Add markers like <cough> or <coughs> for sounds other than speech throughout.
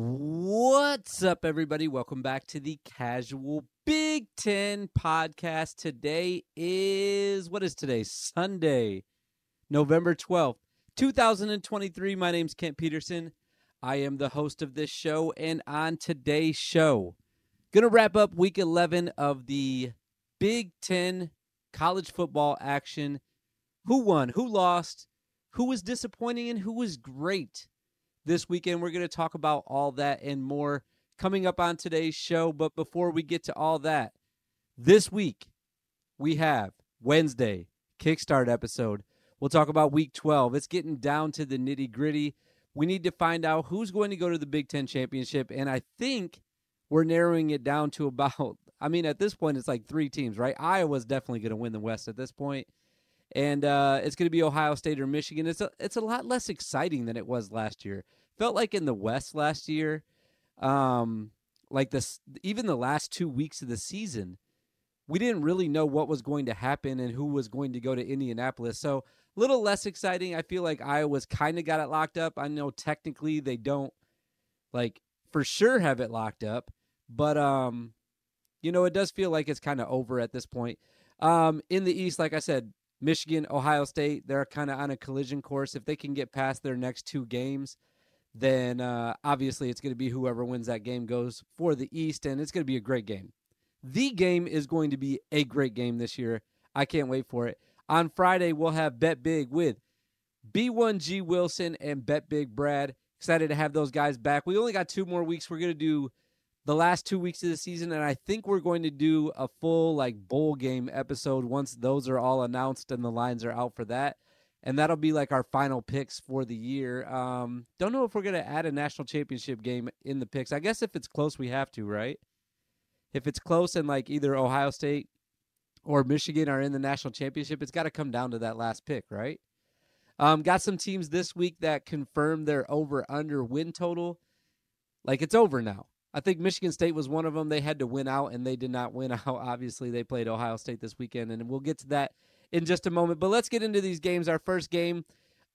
What's up, everybody? Welcome back to the Casual Big Ten podcast. Today is, what is today? Sunday, November 12th, 2023. My name's Kent Peterson. I am the host of this show, and on today's show, gonna wrap up week 11 of the Big Ten college football action. Who won? Who lost? Who was disappointing and who was great? This weekend. We're going to talk about all that and more coming up on today's show. But before we get to all that, this week we have Wednesday Kickstart episode. We'll talk about week 12. It's getting down to the nitty gritty. We need to find out who's going to go to the Big Ten championship. And I think we're narrowing it down to about, <laughs> I mean, at this point, it's like three teams, right? Iowa's definitely going to win the West at this point and uh, it's going to be Ohio State or Michigan. It's a it's a lot less exciting than it was last year. Felt like in the West last year, um, like this, even the last two weeks of the season, we didn't really know what was going to happen and who was going to go to Indianapolis. So a little less exciting. I feel like Iowa's kind of got it locked up. I know technically they don't like for sure have it locked up, but um, you know, it does feel like it's kind of over at this point. Um, in the East, like I said, Michigan, Ohio State, they're kind of on a collision course. If they can get past their next two games, then uh, obviously it's going to be whoever wins that game goes for the East, and it's going to be a great game. The game is going to be a great game this year. I can't wait for it. On Friday, we'll have Bet Big with B1G Wilson and Bet Big Brad. Excited to have those guys back. We only got two more weeks. We're going to do the last two weeks of the season, and I think we're going to do a full like bowl game episode once those are all announced and the lines are out for that. And that'll be like our final picks for the year. Um, don't know if we're gonna add a national championship game in the picks. I guess if it's close, we have to, right? If it's close and like either Ohio State or Michigan are in the national championship, it's got to come down to that last pick, right? Um, got some teams this week that confirmed their over under win total. Like it's over now. I think Michigan State was one of them. They had to win out, and they did not win <laughs> out. Obviously, they played Ohio State this weekend, and we'll get to that in just a moment. But let's get into these games. Our first game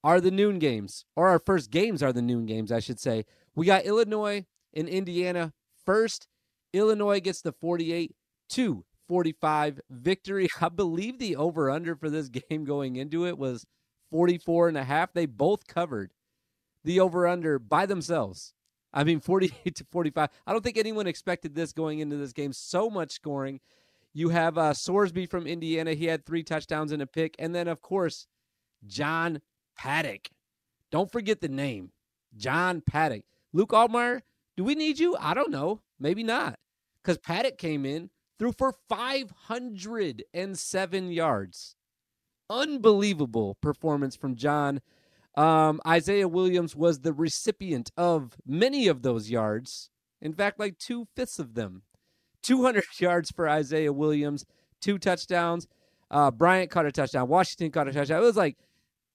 are the noon games, or our first games are the noon games, I should say. We got Illinois and Indiana first. Illinois gets the 48 to 45 victory. <laughs> I believe the over under for this <laughs> game going into it was 44 and a half. They both covered the over under by themselves. I mean, 48 <laughs> to 45. I don't think anyone expected this going into this game. So much scoring. You have uh, Sorsby from Indiana. He had three touchdowns and a pick. And then, of course, John Paddock. Don't forget the name John Paddock. Luke Altmyer, do we need you? I don't know. Maybe not. Because Paddock came in, threw for 507 yards. Unbelievable performance from John um, Isaiah Williams was the recipient of many of those yards. In fact, like two fifths of them. 200 <laughs> yards for Isaiah Williams, two touchdowns. Uh, Bryant caught a touchdown. Washington caught a touchdown. It was like,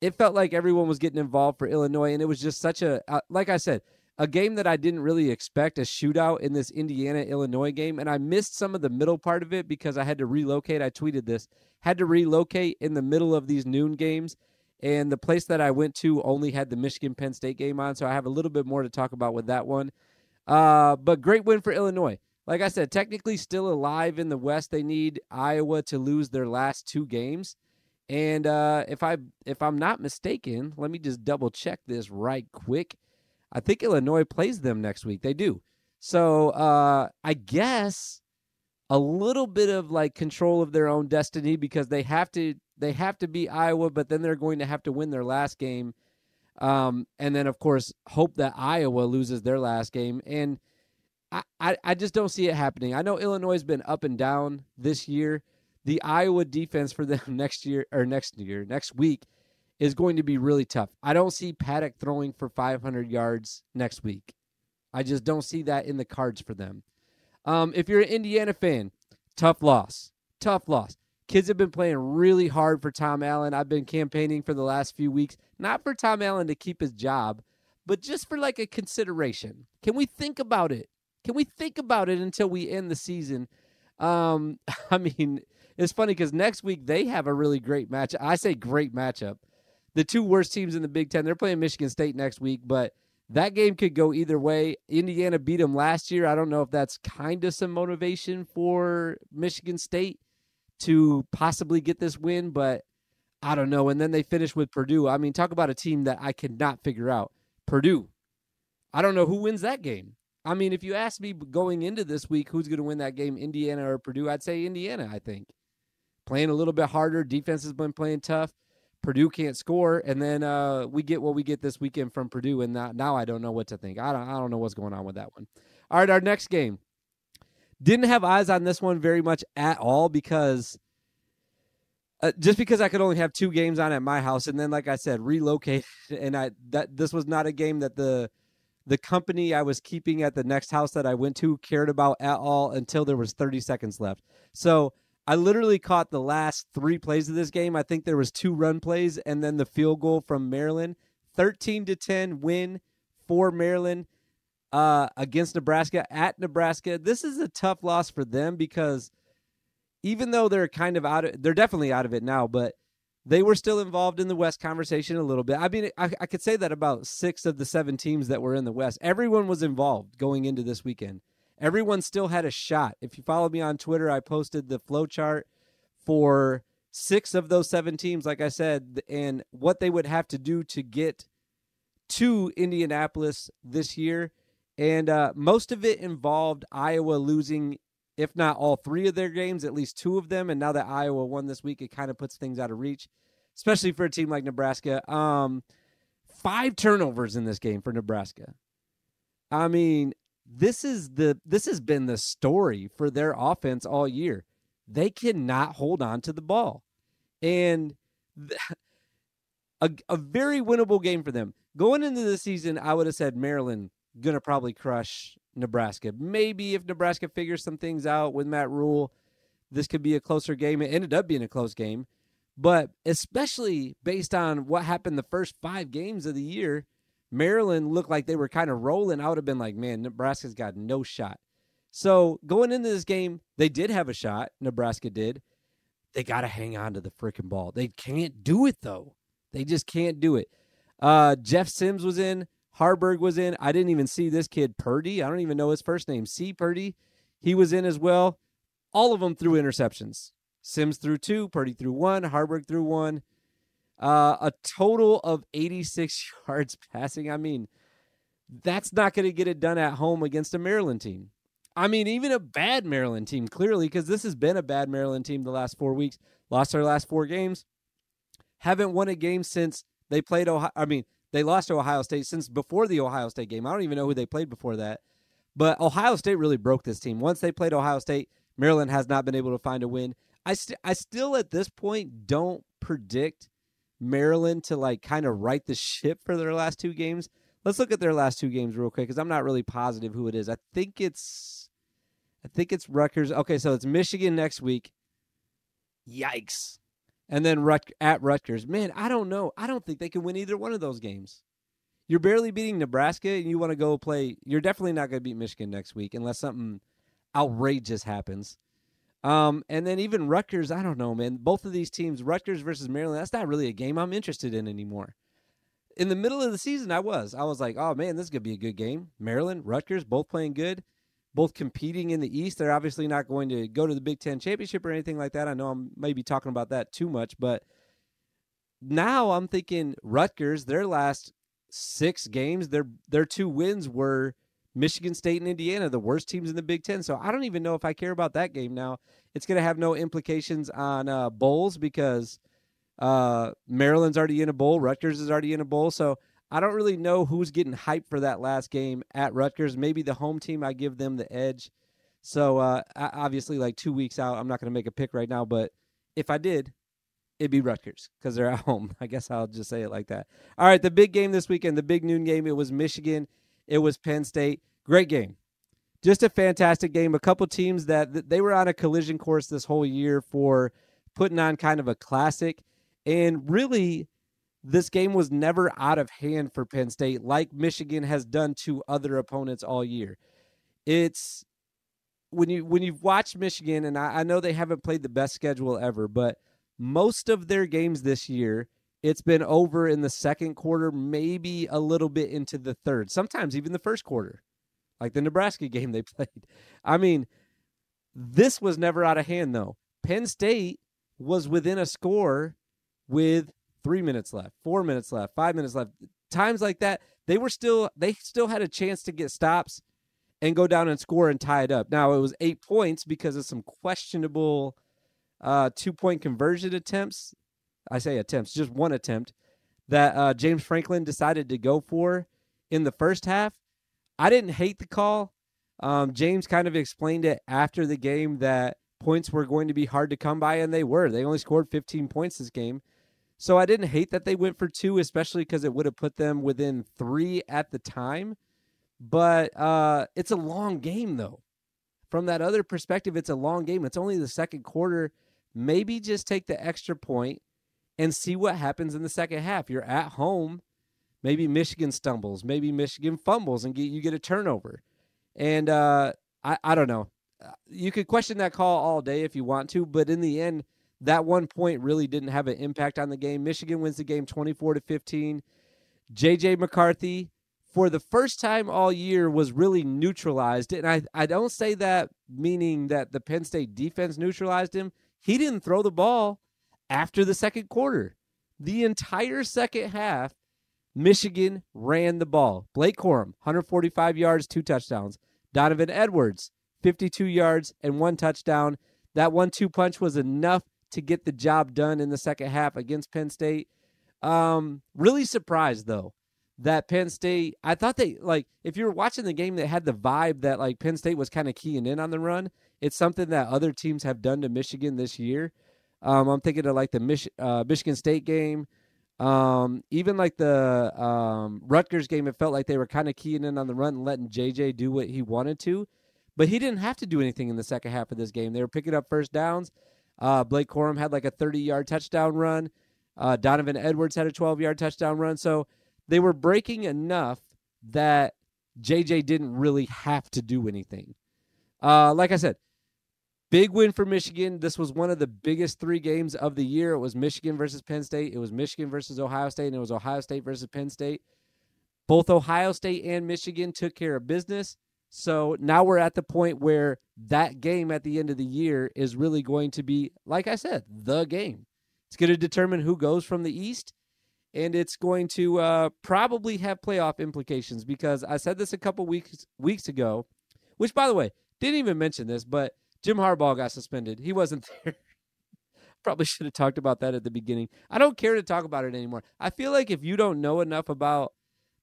it felt like everyone was getting involved for Illinois. And it was just such a, uh, like I said, a game that I didn't really expect a shootout in this Indiana Illinois game. And I missed some of the middle part of it because I had to relocate. I tweeted this, had to relocate in the middle of these noon games and the place that I went to only had the Michigan Penn State game on, so I have a little bit more to talk about with that one. Uh, but great win for Illinois. Like I said, technically still alive in the West. They need Iowa to lose their last two games. And uh, if I if I'm not mistaken, let me just double check this right quick. I think Illinois plays them next week. They do. So uh, I guess a little bit of like control of their own destiny because they have to they have to be Iowa, but then they're going to have to win their last game. Um, and then, of course, hope that Iowa loses their last game. And I, I, I just don't see it happening. I know Illinois has been up and down this year. The Iowa defense for them <laughs> next year or next year, next week is going to be really tough. I don't see Paddock throwing for 500 yards next week. I just don't see that in the cards for them. Um, if you're an Indiana fan, tough loss. Tough loss. Kids have been playing really hard for Tom Allen. I've been campaigning for the last few weeks, not for Tom Allen to keep his job, but just for like a consideration. Can we think about it? Can we think about it until we end the season? Um, <laughs> I mean, it's funny because next week they have a really great match. I say great matchup. The two worst teams in the Big Ten, they're playing Michigan State next week, but that game could go either way. Indiana beat them last year. I don't know if that's kind of some motivation for Michigan State to possibly get this win, but I don't know. And then they finished with Purdue. I mean, talk about a team that I cannot figure out. Purdue. I don't know who wins that game. I mean, if you ask me going into this week who's going to win that game, Indiana or Purdue, I'd say Indiana, I think. Playing a little bit harder. Defense has been playing tough. Purdue can't score, and then uh, we get what we get this weekend from Purdue, and now, now I don't know what to think. I don't, I don't know what's going on with that one. All right, our next game. Didn't have eyes on this one very much at all because uh, just because I could only have two games on at my house, and then like I said, relocate, <laughs> and I that this was not a game that the the company I was keeping at the next house that I went to cared about at all until there was 30 seconds left. So I literally caught the last three plays of this game. I think there was two run plays and then the field goal from Maryland. 13 to 10 win for Maryland uh, against Nebraska at Nebraska. This is a tough loss for them because even though they're kind of out of, they're definitely out of it now, but they were still involved in the West conversation a little bit. I mean, I, I could say that about six of the seven teams that were in the West. Everyone was involved going into this weekend everyone still had a shot. If you follow me on Twitter, I posted the flow chart for six of those seven teams, like I said, and what they would have to do to get to Indianapolis this year. And uh, most of it involved Iowa losing, if not all three of their games, at least two of them. And now that Iowa won this week, it kind of puts things out of reach, especially for a team like Nebraska. Um, five turnovers in this game for Nebraska. I mean, this is the this has been the story for their offense all year. They cannot hold on to the ball. And <laughs> a, a very winnable game for them. Going into the season, I would have said Maryland gonna probably crush Nebraska. Maybe if Nebraska figures some things out with Matt Rhule, this could be a closer game. It ended up being a close game. But especially based on what happened the first five games of the year, Maryland looked like they were kind of rolling, I would have been like, man, Nebraska's got no shot. So going into this game, they did have a shot. Nebraska did. They got to hang on to the freaking ball. They can't do it though. They just can't do it. Uh, Jeff Sims was in. Haarberg was in. I didn't even see this kid Purdy. I don't even know his first name. C. Purdy. He was in as well. All of them threw interceptions. Sims threw two. Purdy threw one. Haarberg threw one. Uh, a total of 86 <laughs> yards passing. I mean, that's not going to get it done at home against a Maryland team. I mean, even a bad Maryland team, clearly, because this has been a bad Maryland team the last four weeks. Lost their last four games. Haven't won a game since they played Ohio. I mean, they lost to Ohio State since before the Ohio State game. I don't even know who they played before that. But Ohio State really broke this team. Once they played Ohio State, Maryland has not been able to find a win. I, st- I still, at this point, don't predict Maryland to like kind of right the ship for their last two games. Let's look at their last two games real quick because I'm not really positive who it is. I think it's, I think it's Rutgers. Okay, so it's Michigan next week. Yikes! And then at Rutgers. Man, I don't know. I don't think they can win either one of those games. You're barely beating Nebraska, and you want to go play. You're definitely not going to beat Michigan next week unless something outrageous happens. Um, and then even Rutgers, I don't know, man. Both of these teams, Rutgers versus Maryland, that's not really a game I'm interested in anymore. In the middle of the season, I was. I was like, oh man, this is gonna be a good game. Maryland, Rutgers, both playing good, both competing in the East. They're obviously not going to go to the Big Ten championship or anything like that. I know I'm maybe talking about that too much, but now I'm thinking Rutgers, their last six games, their their two wins were Michigan State and Indiana, the worst teams in the Big Ten. So I don't even know if I care about that game now. It's going to have no implications on uh, bowls because uh, Maryland's already in a bowl, Rutgers is already in a bowl. So I don't really know who's getting hyped for that last game at Rutgers. Maybe the home team, I give them the edge. So uh, obviously, like two weeks out, I'm not going to make a pick right now. But if I did, it'd be Rutgers because they're at home. <laughs> I guess I'll just say it like that. All right, the big game this weekend, the big noon game, it was Michigan it was Penn State. Great game. Just a fantastic game. A couple teams that they were on a collision course this whole year for putting on kind of a classic. And really, this game was never out of hand for Penn State, like Michigan has done to other opponents all year. It's when you when you've watched Michigan, and I, I know they haven't played the best schedule ever, but most of their games this year it's been over in the second quarter, maybe a little bit into the third, sometimes even the first quarter, like the Nebraska <laughs> game they played. I mean, this was never out of hand, though. Penn State was within a score with three minutes left, four minutes left, five minutes left. Times like that, they were still they still had a chance to get stops and go down and score and tie it up. Now it was eight points because of some questionable uh, two point conversion attempts. I say attempts, just one attempt that uh, James Franklin decided to go for in the first half. I didn't hate the call. Um, James kind of explained it after the game that points were going to be hard to come by, and they were. They only scored 15 points this game. So I didn't hate that they went for two, especially because it would have put them within three at the time. But uh, it's a long game, though. From that other perspective, it's a long game. It's only the second quarter. Maybe just take the extra point and see what happens in the second half. You're at home. Maybe Michigan stumbles. Maybe Michigan fumbles and get, you get a turnover. And uh, I, I don't know. Uh, you could question that call all day if you want to, but in the end, that one point really didn't have an impact on the game. Michigan wins the game 24 to 15. JJ McCarthy, for the first time all year, was really neutralized. And I, I don't say that meaning that the Penn State defense neutralized him. He didn't throw the ball after the second quarter. The entire second half, Michigan ran the ball. Blake Corum, 145 yards, two touchdowns. Donovan Edwards, 52 yards and one touchdown. That one two punch was enough to get the job done in the second half against Penn State. Um, really surprised though that Penn State. I thought they like if you were watching the game, that had the vibe that like Penn State was kind of keying in on the run. It's something that other teams have done to Michigan this year. Um, I'm thinking of like the Mich- uh, Michigan State game, um, even like the um, Rutgers game. It felt like they were kind of keying in on the run and letting JJ do what he wanted to, but he didn't have to do anything in the second half of this game. They were picking up first downs. Uh, Blake Corum had like a 30 yard touchdown run. Uh, Donovan Edwards had a 12 yard touchdown run. So they were breaking enough that JJ didn't really have to do anything. Uh, like I said, big win for Michigan. This was one of the biggest three games of the year. It was Michigan versus Penn State, it was Michigan versus Ohio State, and it was Ohio State versus Penn State. Both Ohio State and Michigan took care of business. So now we're at the point where that game at the end of the year is really going to be, like I said, the game. It's going to determine who goes from the East, and it's going to uh, probably have playoff implications because I said this a couple weeks weeks ago, which by the way didn't even mention this, but Jim Harbaugh got suspended. He wasn't <laughs> there. probably should have talked about that at the beginning. I don't care to talk about it anymore. I feel like if you don't know enough about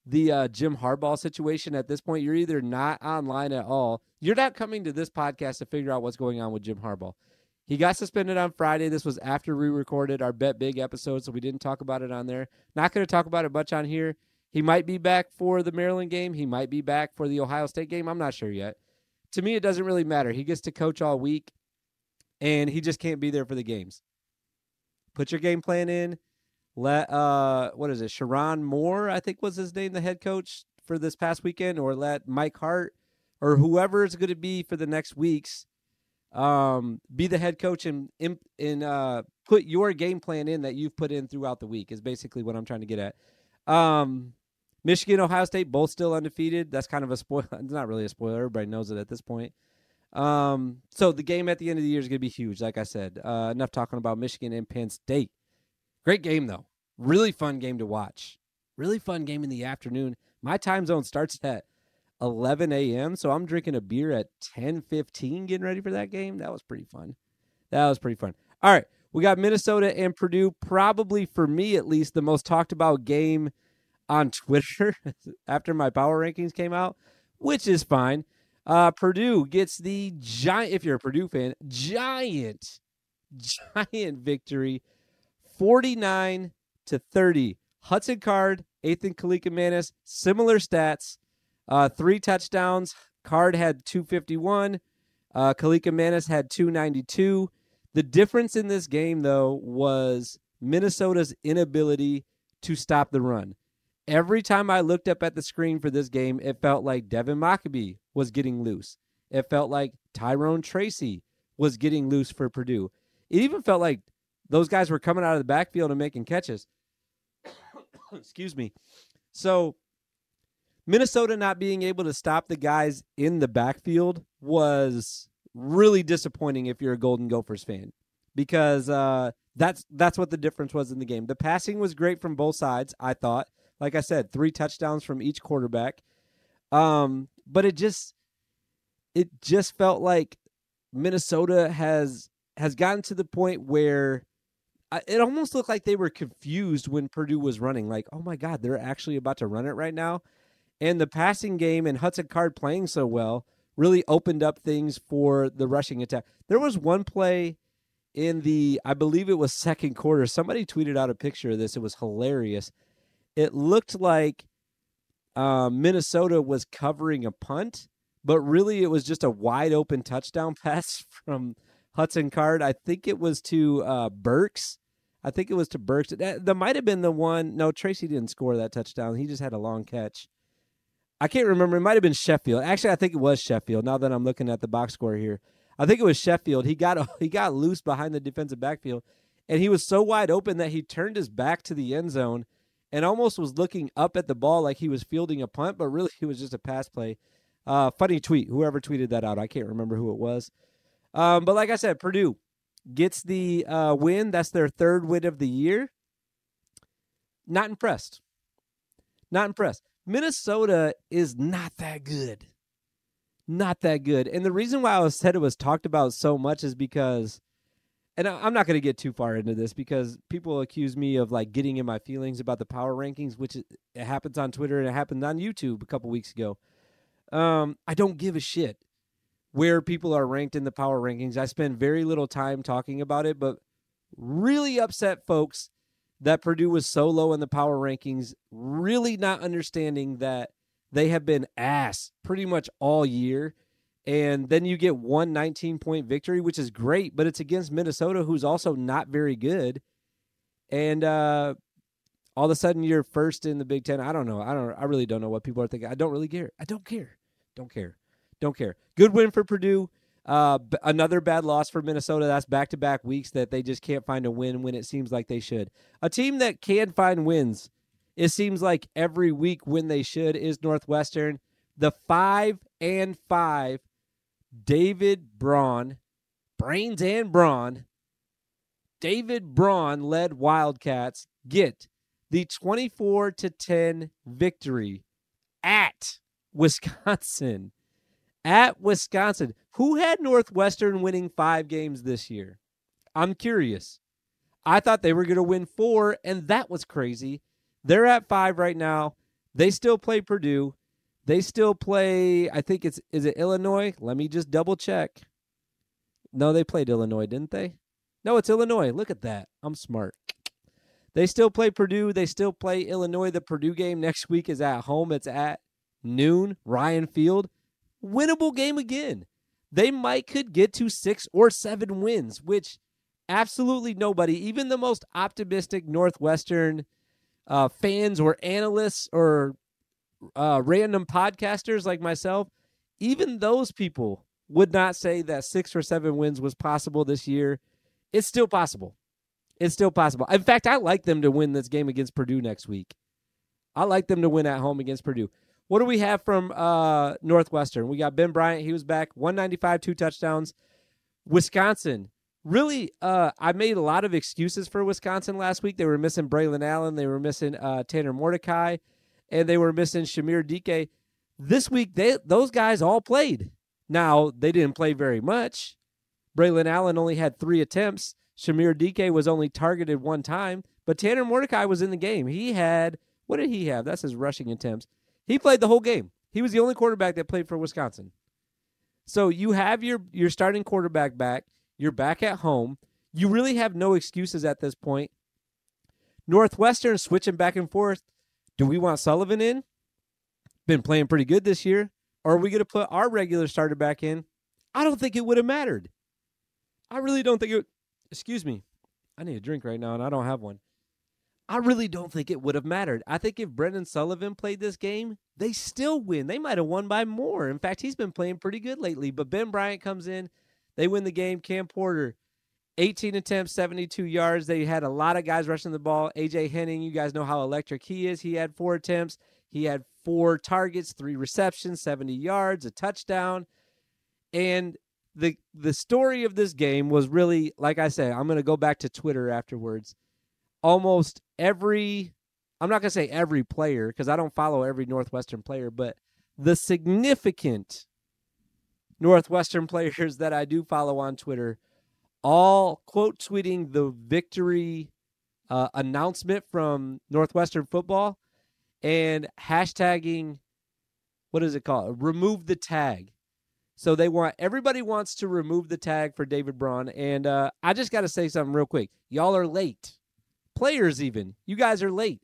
the uh, Jim Harbaugh situation at this point. You're either not online at all. You're not coming to this podcast to figure out what's going on with Jim Harbaugh. He got suspended on Friday. This was after we recorded our Bet Big episode, so we didn't talk about it on there. Not going to talk about it much on here. He might be back for the Maryland game. He might be back for the Ohio State game. I'm not sure yet. To me, it doesn't really matter. He gets to coach all week, and he just can't be there for the games. Put your game plan in let uh what is it Sherrone Moore I think was his name the head coach for this past weekend or let Mike Hart or whoever is going to be for the next weeks um be the head coach and uh put your game plan in that you've put in throughout the week is basically what I'm trying to get at um Michigan Ohio State both still undefeated that's kind of a spoiler <laughs> it's not really a spoiler everybody knows it at this point um so the game at the end of the year is going to be huge like I said uh enough talking about Michigan and Penn State Great game though. Really fun game to watch. Really fun game in the afternoon. My time zone starts at 11 a.m. So I'm drinking a beer at 10:15, getting ready for that game. That was pretty fun. That was pretty fun. All right, we got Minnesota and Purdue. Probably for me, at least, the most talked about game on Twitter <laughs> after my power rankings came out, which is fine. Uh, Purdue gets the giant. If you're a Purdue fan, giant, giant victory 49 to 30. Hudson Card, Athan Kaliakmanis, similar stats. Uh, three touchdowns. Card had 251. Uh, Kaliakmanis had 292. The difference in this game, though, was Minnesota's inability to stop the run. Every time I looked up at the screen for this game, it felt like Devin Mockobee was getting loose. It felt like Tyrone Tracy was getting loose for Purdue. It even felt like those guys were coming out of the backfield and making catches. <coughs> Excuse me. So Minnesota not being able to stop the guys in the backfield was really disappointing if you're a Golden Gophers fan because uh, that's that's what the difference was in the game. The passing was great from both sides. I thought, like I said, three touchdowns from each quarterback. Um, but it just it just felt like Minnesota has has gotten to the point where it almost looked like they were confused when Purdue was running. Like, oh my God, they're actually about to run it right now. And the passing game and Hudson Card playing so well really opened up things for the rushing attack. There was one play in the, I believe it was second quarter. Somebody tweeted out a picture of this. It was hilarious. It looked like uh, Minnesota was covering a punt, but really it was just a wide open touchdown <laughs> pass from Hudson Card. I think it was to uh, Burks. I think it was to Burks. That, that might have been the one. No, Tracy didn't score that touchdown. He just had a long catch. I can't remember. It might have been Sheffield. Actually, I think it was Sheffield. Now that I'm looking at the box score here, I think it was Sheffield. He got <laughs> he got loose behind the defensive backfield, and he was so wide open that he turned his back to the end zone, and almost was looking up at the ball like he was fielding a punt, but really <laughs> it was just a pass play. Uh, funny tweet. Whoever tweeted that out, I can't remember who it was. Um, but like I said, Purdue gets the uh, win. That's their third win of the year. Not impressed. Not impressed. Minnesota is not that good. Not that good. And the reason why I said it was talked about so much is because, and I'm not going to get too far into this because people accuse me of like getting in my feelings about the power rankings, which it happens on Twitter and it happened on YouTube a couple weeks ago. Um, I don't give a shit where people are ranked in the power rankings. I spend very little time talking about it, but really upset folks that Purdue was so low in the power rankings, really not understanding that they have been ass pretty much all year. And then you get one 19 point victory, which is great, but it's against Minnesota, who's also not very good. And uh, all of a sudden you're first in the Big Ten. I don't know. I don't. I really don't know what people are thinking. I don't really care. I don't care. Don't care. Don't care. Good win for Purdue. Uh, another bad loss for Minnesota. That's back to back weeks that they just can't find a win when it seems like they should. A team that can find wins, it seems like every week when they should, is Northwestern. The five and five, David Braun, brains and brawn, David Braun led Wildcats get the 24 to 10 victory at Wisconsin at Wisconsin. Who had Northwestern winning five games this year? I'm curious. I thought they were going to win four, and that was crazy. They're at five right now. They still play Purdue. They still play, I think it's, is it Illinois? Let me just double check. No, they played Illinois, didn't they? No, it's Illinois. Look at that. I'm smart. They still play Purdue. They still play Illinois. The Purdue game next week is at home. It's at noon, Ryan Field winnable game again. They might could get to six or seven wins, which absolutely nobody, even the most optimistic Northwestern uh, fans or analysts or uh, random podcasters like myself, even those people would not say that six or seven wins was possible this year. It's still possible. It's still possible. In fact, I like them to win this game against Purdue next week. I like them to win at home against Purdue. What do we have from uh, Northwestern? We got Ben Bryant. He was back, 195, two touchdowns. Wisconsin. Really, uh, I made a lot of excuses for Wisconsin last week. They were missing Braylon Allen. They were missing uh, Tanner Mordecai. And they were missing Chimere Dike. This week, they those guys all played. Now, they didn't play very much. Braylon Allen only had three attempts. Chimere Dike was only targeted one time. But Tanner Mordecai was in the game. He had, what did he have? That's his rushing attempts. He played the whole game. He was the only quarterback that played for Wisconsin. So you have your your starting quarterback back. You're back at home. You really have no excuses at this point. Northwestern switching back and forth. Do we want Sullivan in? Been playing pretty good this year. Or are we going to put our regular starter back in? I don't think it would have mattered. I really don't think it. Excuse me. I need a drink right now, and I don't have one. I really don't think it would have mattered. I think if Brendan Sullivan played this game, they still win. They might have won by more. In fact, he's been playing pretty good lately. But Ben Bryant comes in, they win the game. Cam Porter, 18 attempts, 72 yards. They had a lot of guys rushing the ball. AJ Henning, you guys know how electric he is. He had four attempts. He had four targets, three receptions, 70 yards, a touchdown. And the the story of this game was really like I said, I'm going to go back to Twitter afterwards. Almost every I'm not going to say every player because I don't follow every Northwestern player, but the significant Northwestern <laughs> players that I do follow on Twitter all quote tweeting the victory uh, announcement from Northwestern football and hashtagging what is it called? Remove the tag. So they want everybody wants to remove the tag for David Braun, and uh, I just got to say something real quick. Y'all are late. Players, even you guys are late.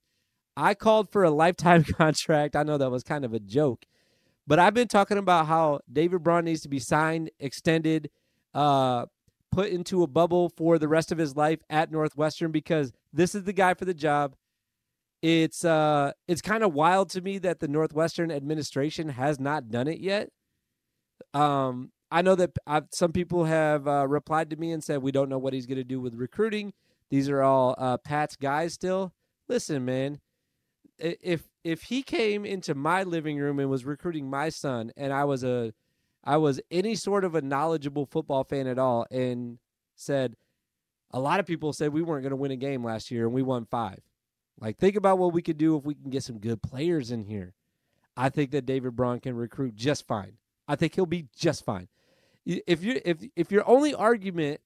I called for a lifetime <laughs> contract. I know that was kind of a joke, but I've been talking about how David Braun needs to be signed, extended, uh, put into a bubble for the rest of his life at Northwestern because this is the guy for the job. It's uh it's kind of wild to me that the Northwestern administration has not done it yet. Um I know that I've, some people have uh, replied to me and said we don't know what he's going to do with recruiting. These are all uh, Pat's guys still. Listen, man, if if he came into my living room and was recruiting my son, and I was a I was any sort of a knowledgeable football fan at all and said a lot of people said we weren't going to win a game last year and we won 5. Like think about what we could do if we can get some good players in here. I think that David Braun can recruit just fine. I think he'll be just fine. If you if if your only argument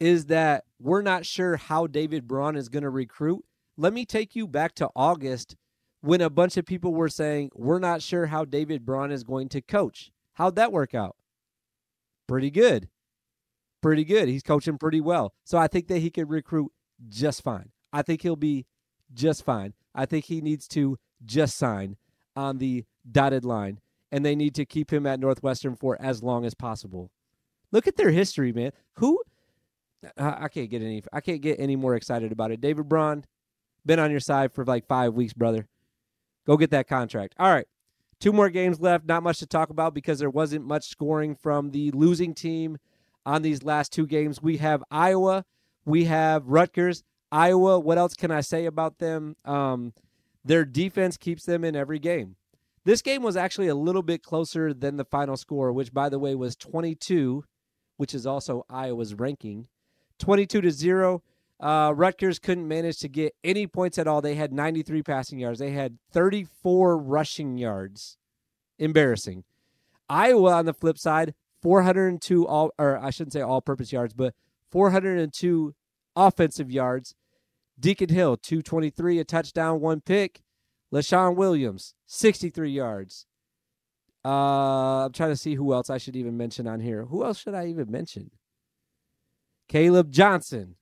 is that we're not sure how David Braun is going to recruit, let me take you back to August when a bunch of people were saying, We're not sure how David Braun is going to coach. How'd that work out? Pretty good. Pretty good. He's coaching pretty well. So I think that he could recruit just fine. I think he'll be just fine. I think he needs to just sign on the dotted line, and they need to keep him at Northwestern for as long as possible. Look at their history, man. Who? I can't get any. I can't get any more excited about it. David Braun, been on your side for like five weeks, brother. Go get that contract. All right. Two more games left. Not much to talk about because there wasn't much scoring from the losing team on these last two games. We have Iowa, we have Rutgers. Iowa, what else can I say about them? Um, their defense keeps them in every game. This game was actually a little bit closer than the final score, which, by the way, was 22, which is also Iowa's ranking. 22 to 0. Uh, Rutgers couldn't manage to get any points at all. They had 93 passing yards. They had 34 rushing yards. Embarrassing. Iowa on the flip side, 402 all or I shouldn't say all purpose yards, but 402 offensive yards. Deacon Hill, 223, a touchdown, one pick. Leshon Williams, 63 yards. Uh, I'm trying to see who else I should even mention on here. Who else should I even mention? Caleb Johnson,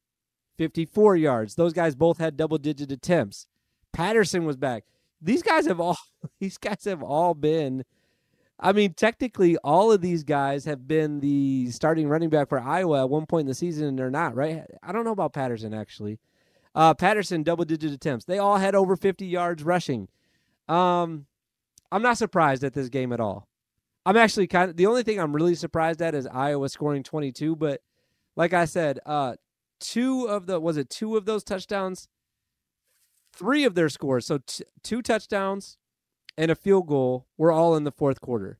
54 yards. Those guys both had double digit attempts. Patterson was back. These guys have all <laughs> these guys have all been I mean, technically all of these guys have been the starting running back for Iowa at one point in the season and they're not, right? I don't know about Patterson actually. Uh, Patterson double digit attempts. They all had over 50 yards rushing. Um, I'm not surprised at this game at all. I'm actually kind of the only thing I'm really surprised at is Iowa scoring 22, but like I said, uh, two of the was it two of those touchdowns, three of their scores, so t- two touchdowns and a field goal were all in the fourth quarter.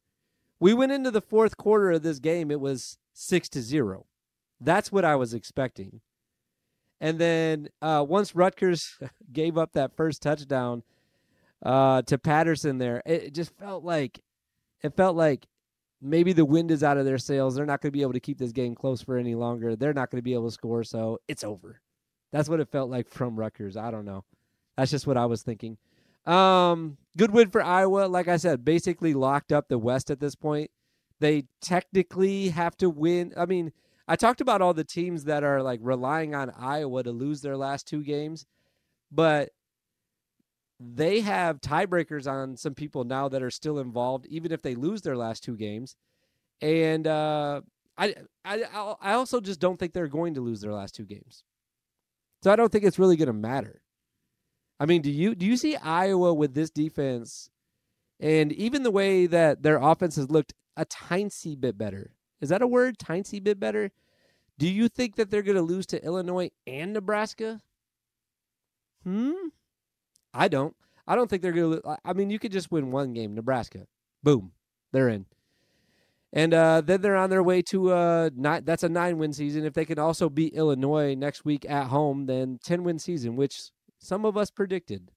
We went into the fourth quarter of this game, it was six to zero. That's what I was expecting. And then uh, once Rutgers <laughs> gave up that first touchdown uh, to Patterson, there it just felt like it felt like maybe the wind is out of their sails. They're not going to be able to keep this game close for any longer. They're not going to be able to score, so it's over. That's what it felt like from Rutgers. I don't know. That's just what I was thinking. Um, good win for Iowa. Like I said, basically locked up the West at this point. They technically have to win. I mean, I talked about all the teams that are like relying on Iowa to lose their last two games, but they have tiebreakers on some people now that are still involved, even if they lose their last two games. And uh, I, I, I also just don't think they're going to lose their last two games. So I don't think it's really going to matter. I mean, do you do you see Iowa with this defense, and even the way that their offense has looked a tiny bit better? Is that a word? Tiny bit better. Do you think that they're going to lose to Illinois and Nebraska? Hmm? I don't. I don't think they're going to. I mean, you could just win one game, Nebraska. Boom, they're in. And uh, then they're on their way to a nine, that's a nine win season. If they can also beat Illinois next week at home, then ten win season, which some of us predicted.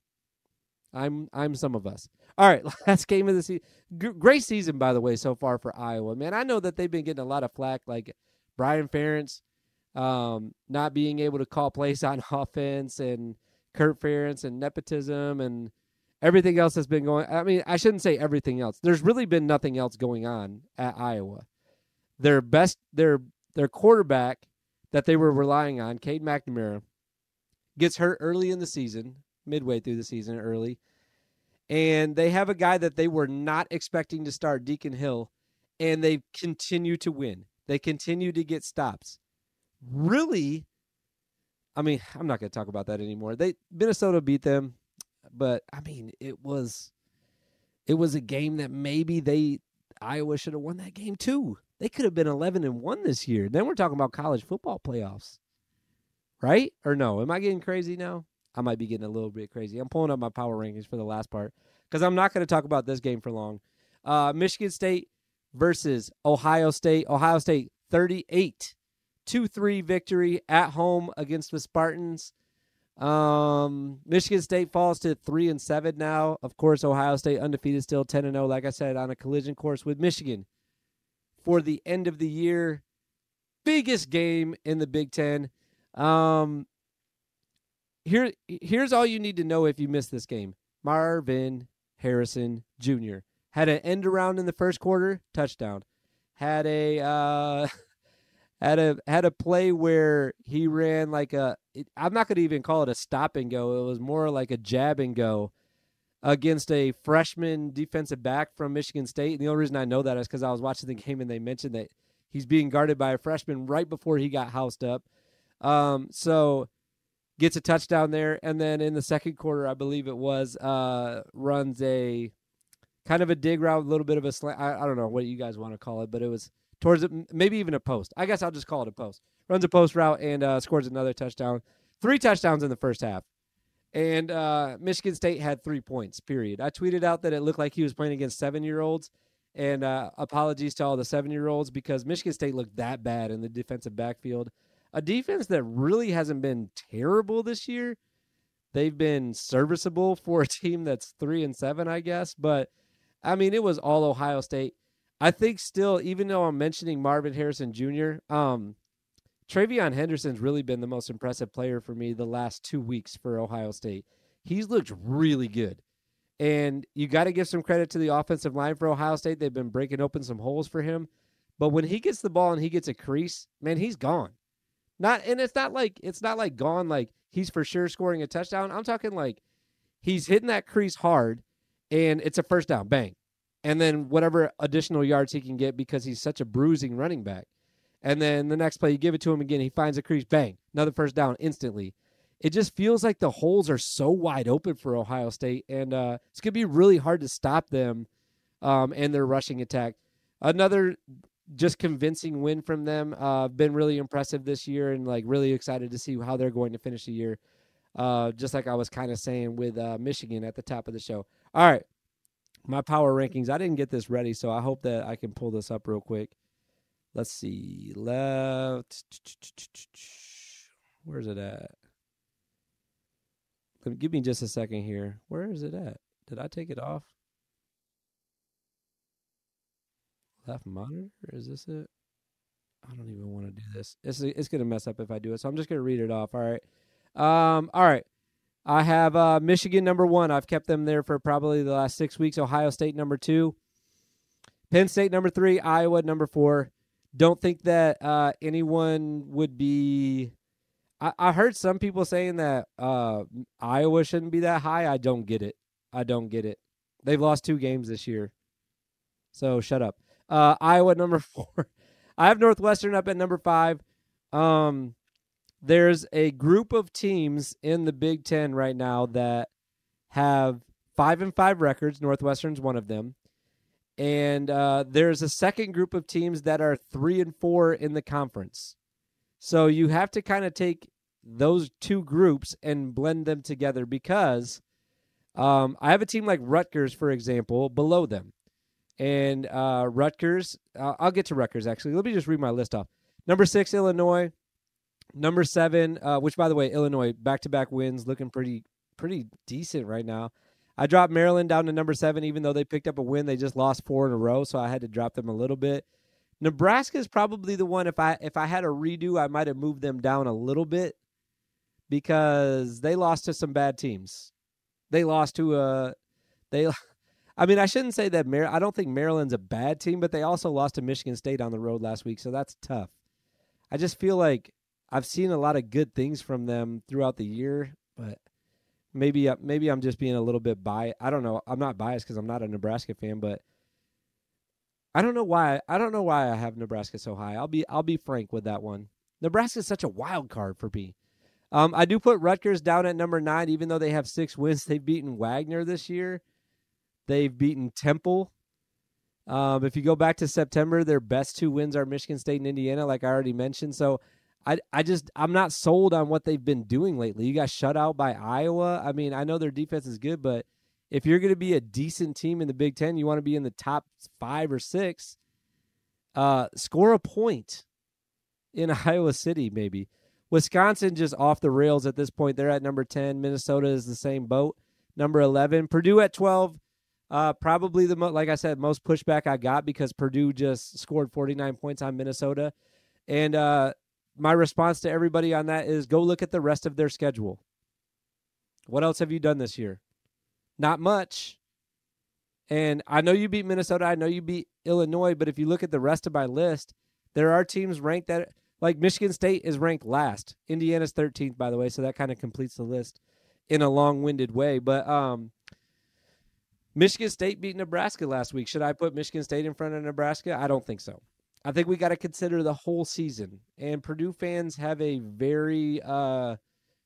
I'm I'm some of us. All right, <laughs> last game of the season. Great season, by the way, so far for Iowa. Man, I know that they've been getting a lot of flack, like Brian Ferentz um, not being able to call plays on <laughs> offense, and Ferentz and nepotism, and everything else that's been going. I mean, I shouldn't say everything else. There's really been nothing else going on at Iowa. Their best, their their quarterback that they were relying on, Cade McNamara, gets hurt early in the season, midway through the season, early, and they have a guy that they were not expecting to start, Deacon Hill, and they continue to win. They continue to get stops. Really, I mean, I'm not going to talk about that anymore. They Minnesota beat them but I mean, it was it was a game that maybe they Iowa should have won that game too. They could have been 11 and 1 this year. Then we're talking about college football playoffs. Right? Or no? Am I getting crazy now? I might be getting a little bit crazy. I'm pulling up my power rankings for the last part because I'm not going to talk about this game for long. Uh, Michigan State versus Ohio State. Ohio State 38 2 3 victory at home against the Spartans. Um, Michigan State falls to three and seven now. Of course, Ohio State undefeated, still ten and zero. Oh, like I said, on a collision course with Michigan for the end of the year, biggest game in the Big Ten. Um, here, here's all you need to know if you missed this game. Marvin Harrison Jr. had an end around in the first quarter, touchdown. Had a uh, <laughs> had a had a play where he ran like a I'm not going to even call it a stop and go. It was more like a jab and go against a freshman defensive back from Michigan State. And the only reason I know that is because I was watching the game and they mentioned that he's being guarded by a freshman right before he got housed up. Um, so gets a touchdown there, and then in the second quarter, I believe it was, uh, runs a kind of a dig route, a little bit of a slant. I, I don't know what you guys want to call it, but it was towards it, maybe even a post. I guess I'll just call it a post. Runs a post route and uh, scores another touchdown. Three touchdowns in the first half. And uh, Michigan State had three points, period. I tweeted out that it looked like he was playing against seven year olds. And uh, apologies to all the seven year olds because Michigan State looked that bad in the defensive backfield. A defense that really hasn't been terrible this year. They've been serviceable for a team that's three and seven, I guess. But I mean, it was all Ohio State. I think still, even though I'm mentioning Marvin Harrison Jr., um, TreVeyon Henderson's really been the most impressive player for me the last two weeks for Ohio State. He's looked really good. And you got to give some credit to the offensive line for Ohio State. They've been breaking open some holes for him. But when he gets the ball and he gets a crease, man, he's gone. Not and it's not like it's not like gone like he's for sure scoring a touchdown. I'm talking like he's hitting that crease hard and it's a first down, bang and then whatever additional yards he can get because he's such a bruising running back. And then the next play, you give it to him again, he finds a crease, bang, another first down instantly. It just feels like the holes are so wide open for Ohio State, and uh, it's going to be really hard to stop them um, and their rushing attack. Another just convincing win from them. Uh, been really impressive this year, and like really excited to see how they're going to finish the year. Uh, just like I was kind of saying with uh, Michigan at the top of the show. All right, my power rankings. I didn't get this ready, so I hope that I can pull this up real quick. Let's see. Left. Where's it at? Give me just a second here. Where is it at? Did I take it off? Left monitor? Is this it? I don't even want to do this. It's it's gonna mess up if I do it. So I'm just gonna read it off. All right. Um. All right. I have uh, Michigan number one. I've kept them there for probably the last six weeks. Ohio State number two. Penn State number three. Iowa number four. Don't think that uh, anyone would be. I, I, heard some people saying that uh, Iowa shouldn't be that high. I don't get it. I don't get it. They've lost two games this year. So shut up. Uh, Iowa number <laughs> four. I have Northwestern up at number five. Um, there's a group of teams in the Big Ten right now that have five and five records. Northwestern's one of them. And uh, there's a second group of teams that are three and four in the conference. So you have to kind of take those two groups and blend them together because um, I have a team like Rutgers, for example, below them. And uh, Rutgers, uh, I'll get to Rutgers actually. Let me just read my list off. Number six, Illinois. Number seven, uh, which by the way, Illinois back to back wins, looking pretty pretty decent right now. I dropped Maryland down to number seven, even though they picked up a win. They just lost four in a row, so I had to drop them a little bit. Nebraska is probably the one. If I if I had a redo, I might have moved them down a little bit because they lost to some bad teams. They lost to a they. <laughs> I mean, I shouldn't say that. Mar- I don't think Maryland's a bad team, but they also lost to Michigan State on the road last week, so that's tough. I just feel like I've seen a lot of good things from them throughout the year, but maybe uh, maybe I'm just being a little bit biased. I don't know. I'm not biased because I'm not a Nebraska fan, but I don't know why. I don't know why I have Nebraska so high. I'll be I'll be frank with that one. Nebraska is such a wild card for me. Um, I do put Rutgers down at number nine, even though they have six wins. They've beaten Wagner this year. They've beaten Temple. Um, if you go back to September, their best two wins are Michigan State and Indiana, like I already mentioned. So I, I just I'm not sold on what they've been doing lately. You got shut out by Iowa. I mean, I know their defense is good, but if you're going to be a decent team in the Big Ten, you want to be in the top five or six. Uh, score a point in <laughs> Iowa City, maybe. Wisconsin just off the rails at this point. They're at number 10. Minnesota is the same boat. Number 11. Purdue at 12. Uh, probably the most, like I said, most pushback I got because Purdue just scored 49 points on Minnesota. And uh, my response to everybody on that is go look at the rest of their schedule. What else have you done this year? Not much. And I know you beat Minnesota. I know you beat Illinois. But if you look at the rest of my list, there are teams ranked that like Michigan State is ranked last. Indiana's 13th, by the way, so that kind of completes the list in a long-winded way. But um, Michigan State beat Nebraska last week. Should I put Michigan State in front of Nebraska? I don't think so. I think we got to consider the whole season. And Purdue fans have a very uh,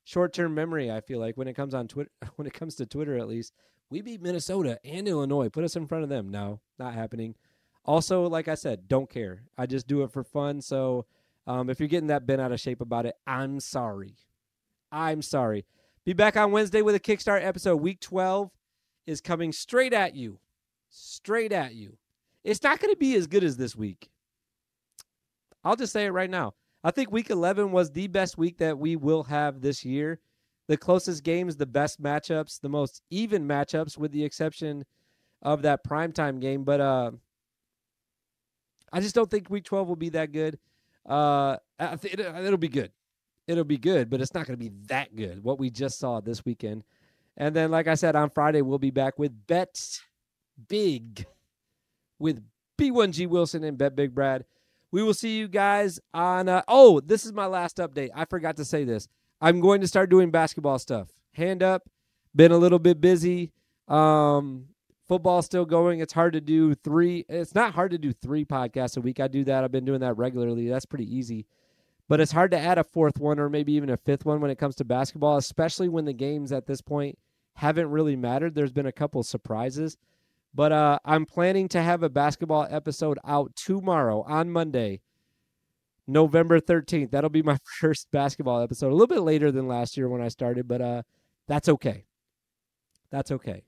short-term memory. I feel like when it comes on Twitter, <laughs> when it comes to Twitter, at least, we beat Minnesota and Illinois. Put us in front of them. No, not happening. Also, like I said, don't care. I just do it for fun. So um, if you're getting that bent out of shape about it, I'm sorry. I'm sorry. Be back on Wednesday with a Kickstart episode. Week 12 is coming straight at you. Straight at you. It's not going to be as good as this week. I'll just say it right now. I think week 11 was the best week that we will have this year. The closest games, the best matchups, the most even matchups, with the exception of that primetime game. But uh, I just don't think week 12 will be that good. Uh, it, it'll be good. It'll be good, but it's not going to be that good. What we just saw this weekend, and then like I said on Friday, we'll be back with bets big with B1G Wilson and Bet Big Brad. We will see you guys on. Uh, oh, this is my last update. I forgot to say this. I'm going to start doing basketball stuff. Hand up. Been a little bit busy. Um, football's still going. It's hard to do three. It's not hard to do three podcasts a week. I do that. I've been doing that regularly. That's pretty easy. But it's hard to add a fourth one or maybe even a fifth one when it comes to basketball, especially when the games at this point haven't really mattered. There's been a couple surprises. But uh, I'm planning to have a basketball episode out tomorrow on Monday, November 13th. That'll be my <laughs> first basketball episode. A little bit later than last year when I started, but uh, that's okay. That's okay.